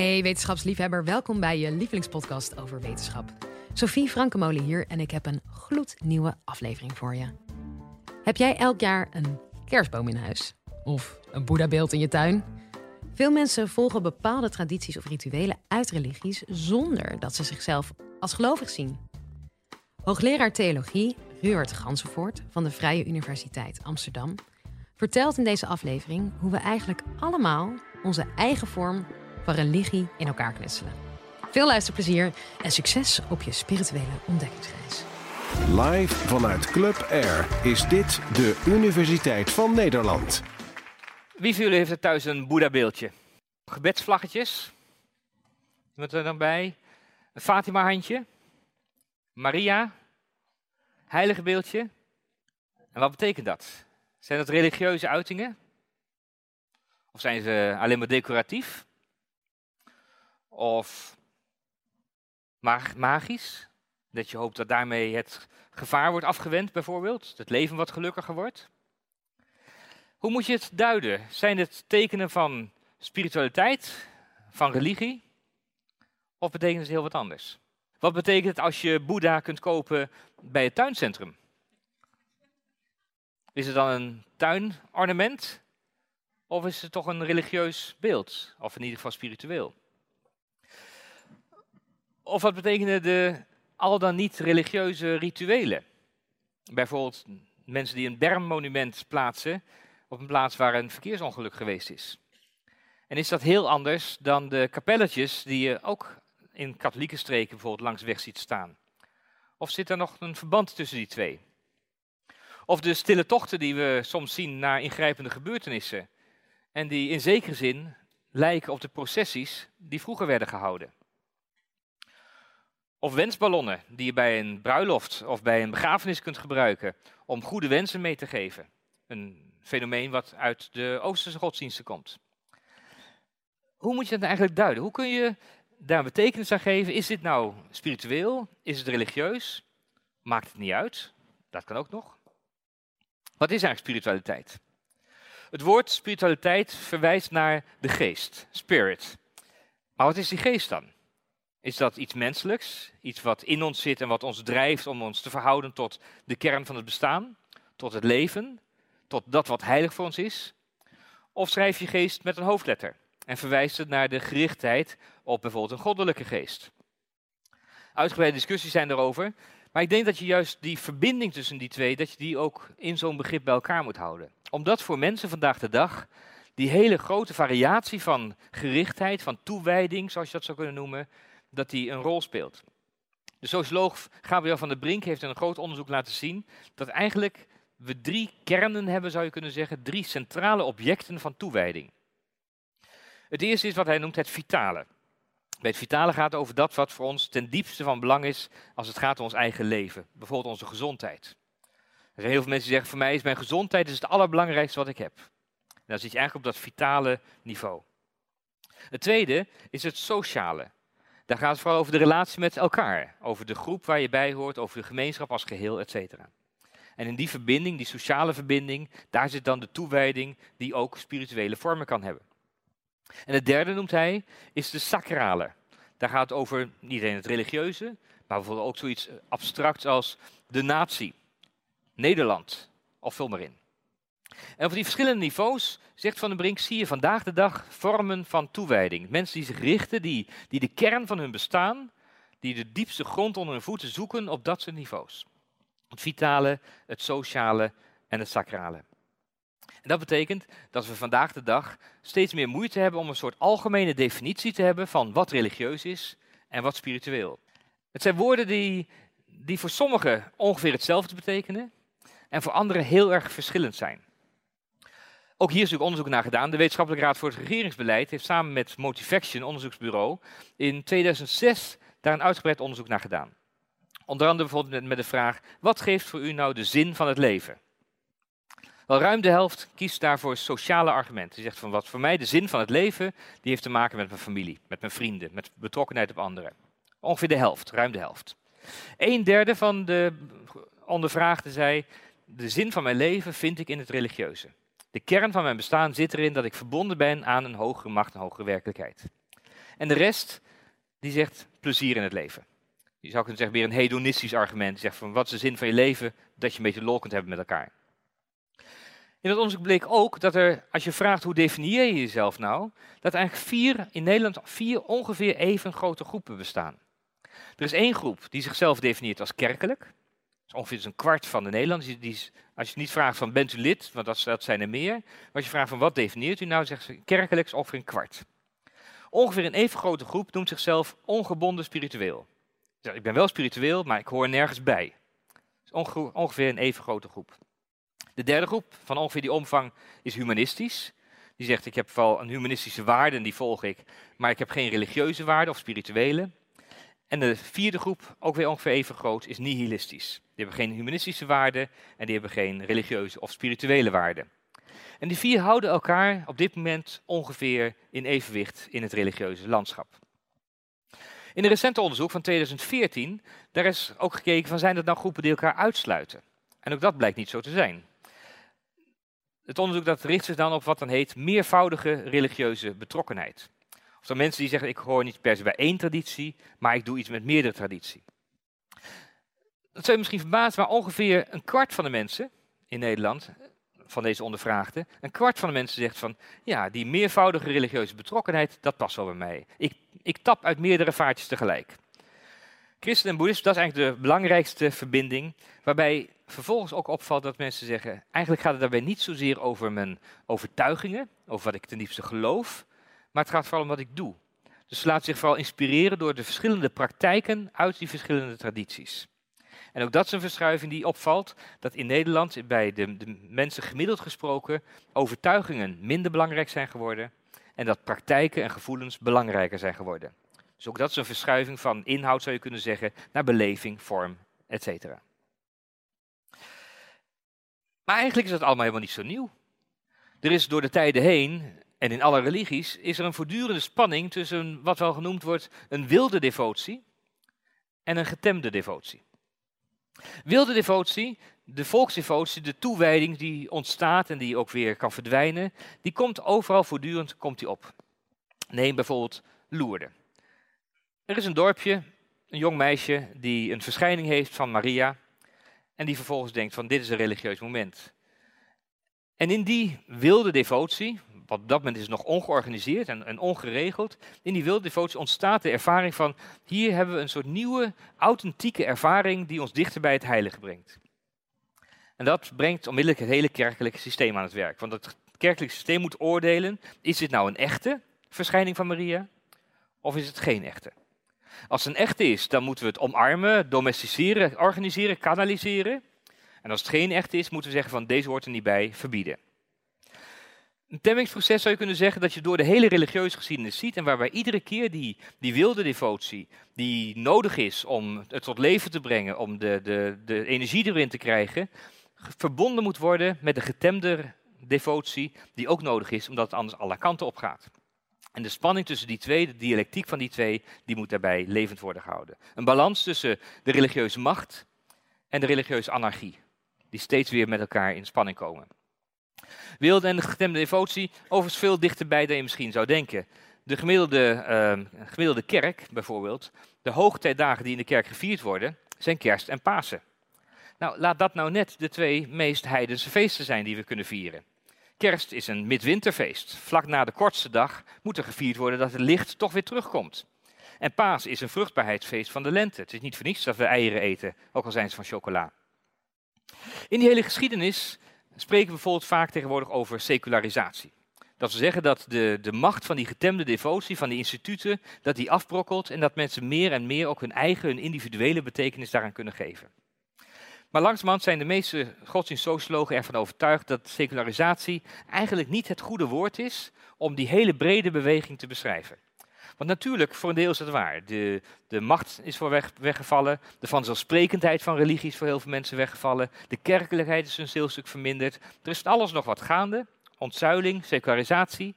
Hey wetenschapsliefhebber, welkom bij je lievelingspodcast over wetenschap. Sophie Frankemolen hier en ik heb een gloednieuwe aflevering voor je. Heb jij elk jaar een kerstboom in huis? Of een boeddhabeeld in je tuin? Veel mensen volgen bepaalde tradities of rituelen uit religies zonder dat ze zichzelf als gelovig zien. Hoogleraar theologie Ruurt Gansenvoort van de Vrije Universiteit Amsterdam vertelt in deze aflevering hoe we eigenlijk allemaal onze eigen vorm van religie in elkaar knutselen. Veel luisterplezier en succes op je spirituele ontdekkingsreis. Live vanuit Club Air is dit de Universiteit van Nederland. Wie van jullie heeft er thuis een Boeddha-beeldje? Gebedsvlaggetjes? Iemand er dan bij? Een Fatima-handje? Maria? Heilige beeldje? En wat betekent dat? Zijn dat religieuze uitingen? Of zijn ze alleen maar decoratief? Of mag magisch? Dat je hoopt dat daarmee het gevaar wordt afgewend, bijvoorbeeld? Het leven wat gelukkiger wordt? Hoe moet je het duiden? Zijn het tekenen van spiritualiteit, van religie? Of betekent het heel wat anders? Wat betekent het als je Boeddha kunt kopen bij het tuincentrum? Is het dan een tuinornament? Of is het toch een religieus beeld? Of in ieder geval spiritueel? Of wat betekenen de al dan niet religieuze rituelen? Bijvoorbeeld mensen die een bermmonument plaatsen op een plaats waar een verkeersongeluk geweest is. En is dat heel anders dan de kapelletjes die je ook in katholieke streken bijvoorbeeld langs weg ziet staan? Of zit er nog een verband tussen die twee? Of de stille tochten die we soms zien naar ingrijpende gebeurtenissen en die in zekere zin lijken op de processies die vroeger werden gehouden. Of wensballonnen die je bij een bruiloft of bij een begrafenis kunt gebruiken om goede wensen mee te geven. Een fenomeen wat uit de Oosterse godsdiensten komt. Hoe moet je dat eigenlijk duiden? Hoe kun je daar betekenis aan geven? Is dit nou spiritueel? Is het religieus? Maakt het niet uit? Dat kan ook nog. Wat is eigenlijk spiritualiteit? Het woord spiritualiteit verwijst naar de geest, spirit. Maar wat is die geest dan? Is dat iets menselijks, iets wat in ons zit en wat ons drijft om ons te verhouden tot de kern van het bestaan, tot het leven, tot dat wat heilig voor ons is? Of schrijf je geest met een hoofdletter en verwijst het naar de gerichtheid op bijvoorbeeld een goddelijke geest? Uitgebreide discussies zijn erover, maar ik denk dat je juist die verbinding tussen die twee, dat je die ook in zo'n begrip bij elkaar moet houden. Omdat voor mensen vandaag de dag die hele grote variatie van gerichtheid, van toewijding, zoals je dat zou kunnen noemen, dat die een rol speelt. De socioloog Gabriel van der Brink heeft in een groot onderzoek laten zien dat eigenlijk we drie kernen hebben, zou je kunnen zeggen, drie centrale objecten van toewijding. Het eerste is wat hij noemt het vitale. Bij het vitale gaat het over dat wat voor ons ten diepste van belang is als het gaat om ons eigen leven. Bijvoorbeeld onze gezondheid. Er zijn heel veel mensen die zeggen, voor mij is mijn gezondheid is het allerbelangrijkste wat ik heb. En dan zit je eigenlijk op dat vitale niveau. Het tweede is het sociale. Daar gaat het vooral over de relatie met elkaar. Over de groep waar je bij hoort, over de gemeenschap als geheel, et cetera. En in die verbinding, die sociale verbinding, daar zit dan de toewijding die ook spirituele vormen kan hebben. En het derde noemt hij, is de sacrale. Daar gaat het over niet alleen het religieuze, maar bijvoorbeeld ook zoiets abstracts als de natie, Nederland, of vul maar in. En over die verschillende niveaus, zegt Van den Brink, zie je vandaag de dag vormen van toewijding. Mensen die zich richten, die, die de kern van hun bestaan, die de diepste grond onder hun voeten zoeken op dat soort niveaus. Het vitale, het sociale en het sacrale. En dat betekent dat we vandaag de dag steeds meer moeite hebben om een soort algemene definitie te hebben van wat religieus is en wat spiritueel. Het zijn woorden die, die voor sommigen ongeveer hetzelfde betekenen en voor anderen heel erg verschillend zijn. Ook hier is natuurlijk onderzoek naar gedaan. De Wetenschappelijke Raad voor het Regeringsbeleid heeft samen met Motivaction, onderzoeksbureau, in 2006 daar een uitgebreid onderzoek naar gedaan. Onder andere bijvoorbeeld met de vraag: wat geeft voor u nou de zin van het leven? Wel, ruim de helft kiest daarvoor sociale argumenten. Die zegt van wat voor mij de zin van het leven, die heeft te maken met mijn familie, met mijn vrienden, met betrokkenheid op anderen. Ongeveer de helft, ruim de helft. Een derde van de ondervraagden zei, de zin van mijn leven vind ik in het religieuze. De kern van mijn bestaan zit erin dat ik verbonden ben aan een hogere macht, een hogere werkelijkheid. En de rest, die zegt plezier in het leven. Je zou kunnen zeggen, weer een hedonistisch argument. Die zegt van, wat is de zin van je leven? Dat je een beetje lol kunt hebben met elkaar. In dat onderzoek bleek ook dat er, als je vraagt hoe definieer je jezelf nou, dat eigenlijk vier, in Nederland vier ongeveer even grote groepen bestaan. Er is één groep die zichzelf definieert als kerkelijk. Ongeveer dus een kwart van de Nederlanders. Die, als je niet vraagt van bent u lid, want dat, zijn er meer. Maar als je vraagt van wat definieert u nou, zegt ze kerkelijk is ongeveer een kwart. Ongeveer een even grote groep noemt zichzelf ongebonden spiritueel. Ik ben wel spiritueel, maar ik hoor nergens bij. ongeveer een even grote groep. De derde groep van ongeveer die omvang is humanistisch. Die zegt ik heb wel een humanistische waarde en die volg ik, maar ik heb geen religieuze waarde of spirituele. En de vierde groep, ook weer ongeveer even groot, is nihilistisch. Die hebben geen humanistische waarde en die hebben geen religieuze of spirituele waarde. En die vier houden elkaar op dit moment ongeveer in evenwicht in het religieuze landschap. In een recente onderzoek van 2014, daar is ook gekeken van zijn dat nou groepen die elkaar uitsluiten. En ook dat blijkt niet zo te zijn. Het onderzoek dat richt zich dan op wat dan heet meervoudige religieuze betrokkenheid. Of dan mensen die zeggen, ik hoor niet per se bij één traditie, maar ik doe iets met meerdere traditie. Dat zou je misschien verbazen, maar ongeveer een kwart van de mensen in Nederland, van deze ondervraagden, een kwart van de mensen zegt van, ja, die meervoudige religieuze betrokkenheid, dat past wel bij mij. Ik, ik tap uit meerdere vaartjes tegelijk. Christen en boeddhisme, dat is eigenlijk de belangrijkste verbinding, waarbij vervolgens ook opvalt dat mensen zeggen, eigenlijk gaat het daarbij niet zozeer over mijn overtuigingen, over wat ik ten diepste geloof, maar het gaat vooral om wat ik doe. Dus laat zich vooral inspireren door de verschillende praktijken uit die verschillende tradities. En ook dat is een verschuiving die opvalt, dat in Nederland bij de, de mensen gemiddeld gesproken overtuigingen minder belangrijk zijn geworden en dat praktijken en gevoelens belangrijker zijn geworden. Dus ook dat is een verschuiving van inhoud, zou je kunnen zeggen, naar beleving, vorm, etc. Maar eigenlijk is dat allemaal helemaal niet zo nieuw. Er is door de tijden heen, en in alle religies, is er een voortdurende spanning tussen wat wel genoemd wordt een wilde devotie en een getemde devotie. Wilde devotie, de volksdevotie, de toewijding die ontstaat en die ook weer kan verdwijnen, die komt overal voortdurend komt die op. Neem bijvoorbeeld Loerden. Er is een dorpje, een jong meisje die een verschijning heeft van Maria en die vervolgens denkt van dit is een religieus moment. En in die wilde devotie, op dat moment is nog ongeorganiseerd en, en, ongeregeld, in die wilde devotie ontstaat de ervaring van hier hebben we een soort nieuwe, authentieke ervaring die ons dichter bij het heilige brengt. En dat brengt onmiddellijk het hele kerkelijke systeem aan het werk. Want het kerkelijke systeem moet oordelen, is dit nou een echte verschijning van Maria of is het geen echte? Als het een echte is, dan moeten we het omarmen, domesticeren, organiseren, kanaliseren. En als het geen echte is, moeten we zeggen van deze hoort er niet bij, verbieden. Een temmingsproces zou je kunnen zeggen dat je door de hele religieuze geschiedenis ziet en waarbij iedere keer die, die wilde devotie, die nodig is om het tot leven te brengen, om de, de, de energie erin te krijgen, verbonden moet worden met de getemde devotie die ook nodig is, omdat het anders alle kanten op gaat. En de spanning tussen die twee, de dialectiek van die twee, die moet daarbij levend worden gehouden. Een balans tussen de religieuze macht en de religieuze anarchie, die steeds weer met elkaar in spanning komen. Wilde en de getemde devotie overigens veel dichterbij dan je misschien zou denken. De gemiddelde, gemiddelde kerk, bijvoorbeeld, de hoogtijdagen die in de kerk gevierd worden, zijn kerst en Pasen. Nou, laat dat nou net de twee meest heidense feesten zijn die we kunnen vieren. Kerst is een midwinterfeest. Vlak na de kortste dag moet er gevierd worden dat het licht toch weer terugkomt. En paas is een vruchtbaarheidsfeest van de lente. Het is niet voor niets dat we eieren eten, ook al zijn ze van chocola. In die hele geschiedenis spreken we bijvoorbeeld vaak tegenwoordig over secularisatie. Dat we zeggen dat de, de macht van die getemde devotie, van die instituten, dat die afbrokkelt en dat mensen meer en meer ook hun eigen, hun individuele betekenis daaraan kunnen geven. Maar langzamerhand zijn de meeste godsdienstsociologen ervan overtuigd dat secularisatie eigenlijk niet het goede woord is om die hele brede beweging te beschrijven. Want natuurlijk, voor een deel is het waar. De, de macht is voor weg, weggevallen. De vanzelfsprekendheid van religie is voor heel veel mensen weggevallen. De kerkelijkheid is een heel stuk verminderd. Er is alles nog wat gaande. Ontzuiling, secularisatie.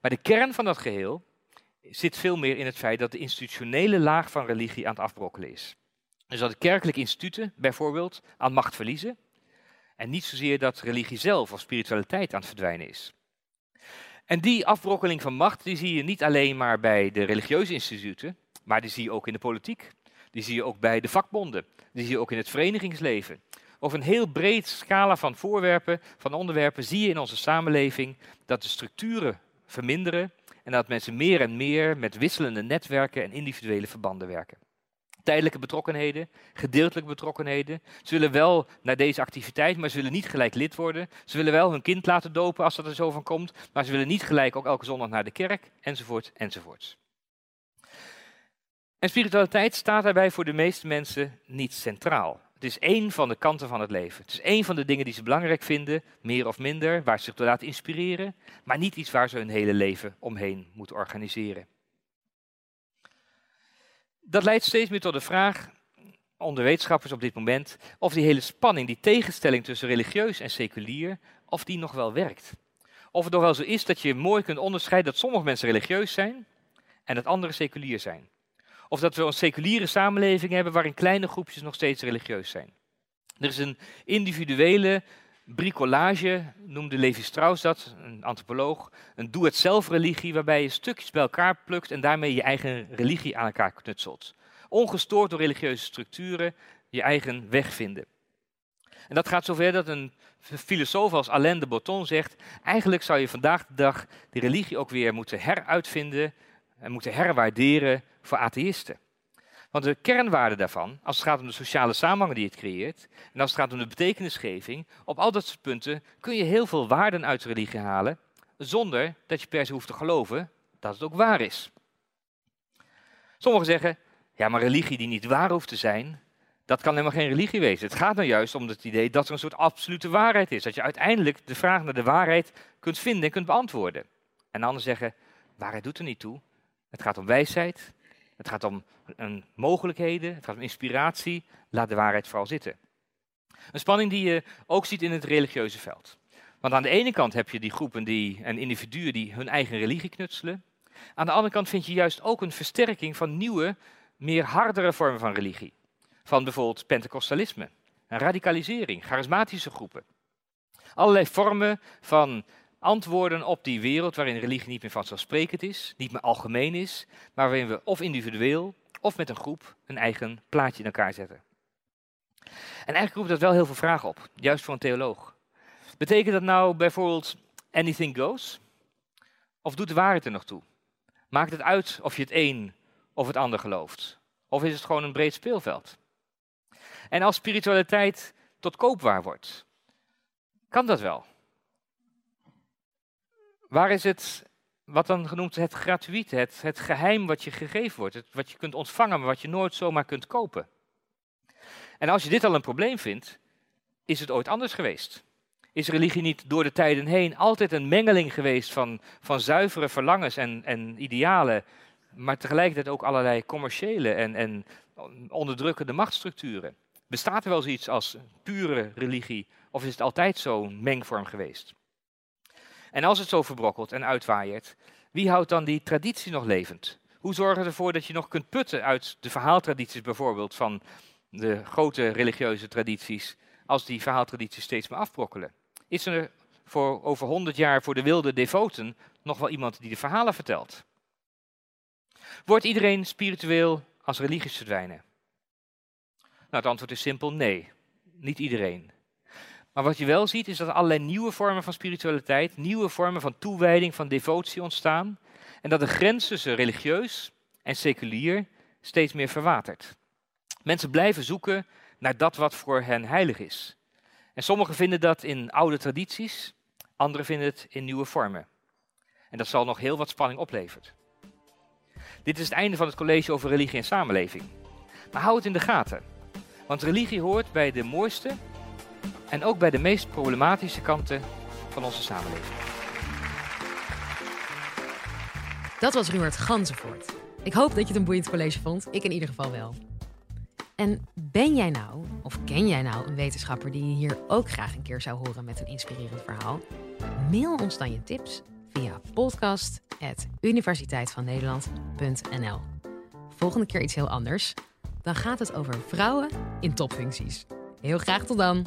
Maar de kern van dat geheel zit veel meer in het feit dat de institutionele laag van religie aan het afbrokkelen is. Dus dat de kerkelijke instituten bijvoorbeeld aan macht verliezen. En niet zozeer dat religie zelf of spiritualiteit aan het verdwijnen is. En die afbrokkeling van macht die zie je niet alleen maar bij de religieuze instituten, maar die zie je ook in de politiek. Die zie je ook bij de vakbonden. Die zie je ook in het verenigingsleven. Over een heel breed scala van voorwerpen, van onderwerpen, zie je in onze samenleving dat de structuren verminderen en dat mensen meer en meer met wisselende netwerken en individuele verbanden werken. Tijdelijke betrokkenheden, gedeeltelijke betrokkenheden. Ze willen wel naar deze activiteit, maar ze willen niet gelijk lid worden. Ze willen wel hun kind laten dopen als dat er zo van komt, maar ze willen niet gelijk ook elke zondag naar de kerk, enzovoort, enzovoort. En spiritualiteit staat daarbij voor de meeste mensen niet centraal. Het is één van de kanten van het leven. Het is één van de dingen die ze belangrijk vinden, meer of minder, waar ze zich door laten inspireren, maar niet iets waar ze hun hele leven omheen moeten organiseren. Dat leidt steeds meer tot de vraag onder wetenschappers op dit moment of die hele spanning, die tegenstelling tussen religieus en seculier, of die nog wel werkt. Of het nog wel zo is dat je mooi kunt onderscheiden dat sommige mensen religieus zijn en dat anderen seculier zijn. Of dat we een seculiere samenleving hebben waarin kleine groepjes nog steeds religieus zijn. Er is een individuele bricolage, noemde Levi Strauss dat, een antropoloog, een doe-het-zelf religie waarbij je stukjes bij elkaar plukt en daarmee je eigen religie aan elkaar knutselt. Ongestoord door religieuze structuren, je eigen weg vinden. En dat gaat zover dat een filosoof als Alain de Botton zegt, eigenlijk zou je vandaag de dag die religie ook weer moeten heruitvinden en moeten herwaarderen voor atheïsten. Want de kernwaarde daarvan, als het gaat om de sociale samenhang die het creëert, en als het gaat om de betekenisgeving, op al dat soort punten kun je heel veel waarden uit de religie halen, zonder dat je per se hoeft te geloven dat het ook waar is. Sommigen zeggen, ja, maar religie die niet waar hoeft te zijn, dat kan helemaal geen religie wezen. Het gaat nou juist om het idee dat er een soort absolute waarheid is. Dat je uiteindelijk de vraag naar de waarheid kunt vinden en kunt beantwoorden. En anderen zeggen, waarheid doet er niet toe. Het gaat om wijsheid, het gaat om een mogelijkheden, het gaat om inspiratie. Laat de waarheid vooral zitten. Een spanning die je ook ziet in het religieuze veld. Want aan de ene kant heb je die groepen die, en individuen die hun eigen religie knutselen. Aan de andere kant vind je juist ook een versterking van nieuwe, meer hardere vormen van religie. Van bijvoorbeeld pentecostalisme, radicalisering, charismatische groepen. Allerlei vormen van antwoorden op die wereld waarin religie niet meer vanzelfsprekend is, niet meer algemeen is, maar waarin we of individueel of met een groep een eigen plaatje in elkaar zetten. En eigenlijk roept dat wel heel veel vragen op, juist voor een theoloog. Betekent dat nou bijvoorbeeld anything goes? Of doet de waarheid er nog toe? Maakt het uit of je het een of het ander gelooft? Of is het gewoon een breed speelveld? En als spiritualiteit tot koopwaar wordt, kan dat wel? Waar is het, wat dan genoemd het gratuite, het, het geheim wat je gegeven wordt, het, wat je kunt ontvangen, maar wat je nooit zomaar kunt kopen? En als je dit al een probleem vindt, is het ooit anders geweest? Is religie niet door de tijden heen altijd een mengeling geweest van, van zuivere verlangens en, en idealen, maar tegelijkertijd ook allerlei commerciële en, en onderdrukkende machtsstructuren? Bestaat er wel zoiets als pure religie, of is het altijd zo'n mengvorm geweest? En als het zo verbrokkelt en uitwaaiert, wie houdt dan die traditie nog levend? Hoe zorgen we ervoor dat je nog kunt putten uit de verhaaltradities bijvoorbeeld van de grote religieuze tradities, als die verhaaltradities steeds meer afbrokkelen? Is er voor over honderd jaar voor de wilde devoten nog wel iemand die de verhalen vertelt? Wordt iedereen spiritueel als religieus verdwijnen? Nou, het antwoord is simpel nee. Niet iedereen. Maar wat je wel ziet is dat er allerlei nieuwe vormen van spiritualiteit, nieuwe vormen van toewijding, van devotie ontstaan. En dat de grens tussen religieus en seculier steeds meer verwatert. Mensen blijven zoeken naar dat wat voor hen heilig is. En sommigen vinden dat in oude tradities, anderen vinden het in nieuwe vormen. En dat zal nog heel wat spanning opleveren. Dit is het einde van het college over religie en samenleving. Maar hou het in de gaten. Want religie hoort bij de mooiste en ook bij de meest problematische kanten van onze samenleving. Dat was Ruurt Ganzenvoort. Ik hoop dat je het een boeiend college vond. Ik in ieder geval wel. En ben jij nou, of ken jij nou een wetenschapper die je hier ook graag een keer zou horen met een inspirerend verhaal? Mail ons dan je tips via podcast.universiteitvannederland.nl. Volgende keer iets heel anders. Dan gaat het over vrouwen in topfuncties. Heel graag tot dan!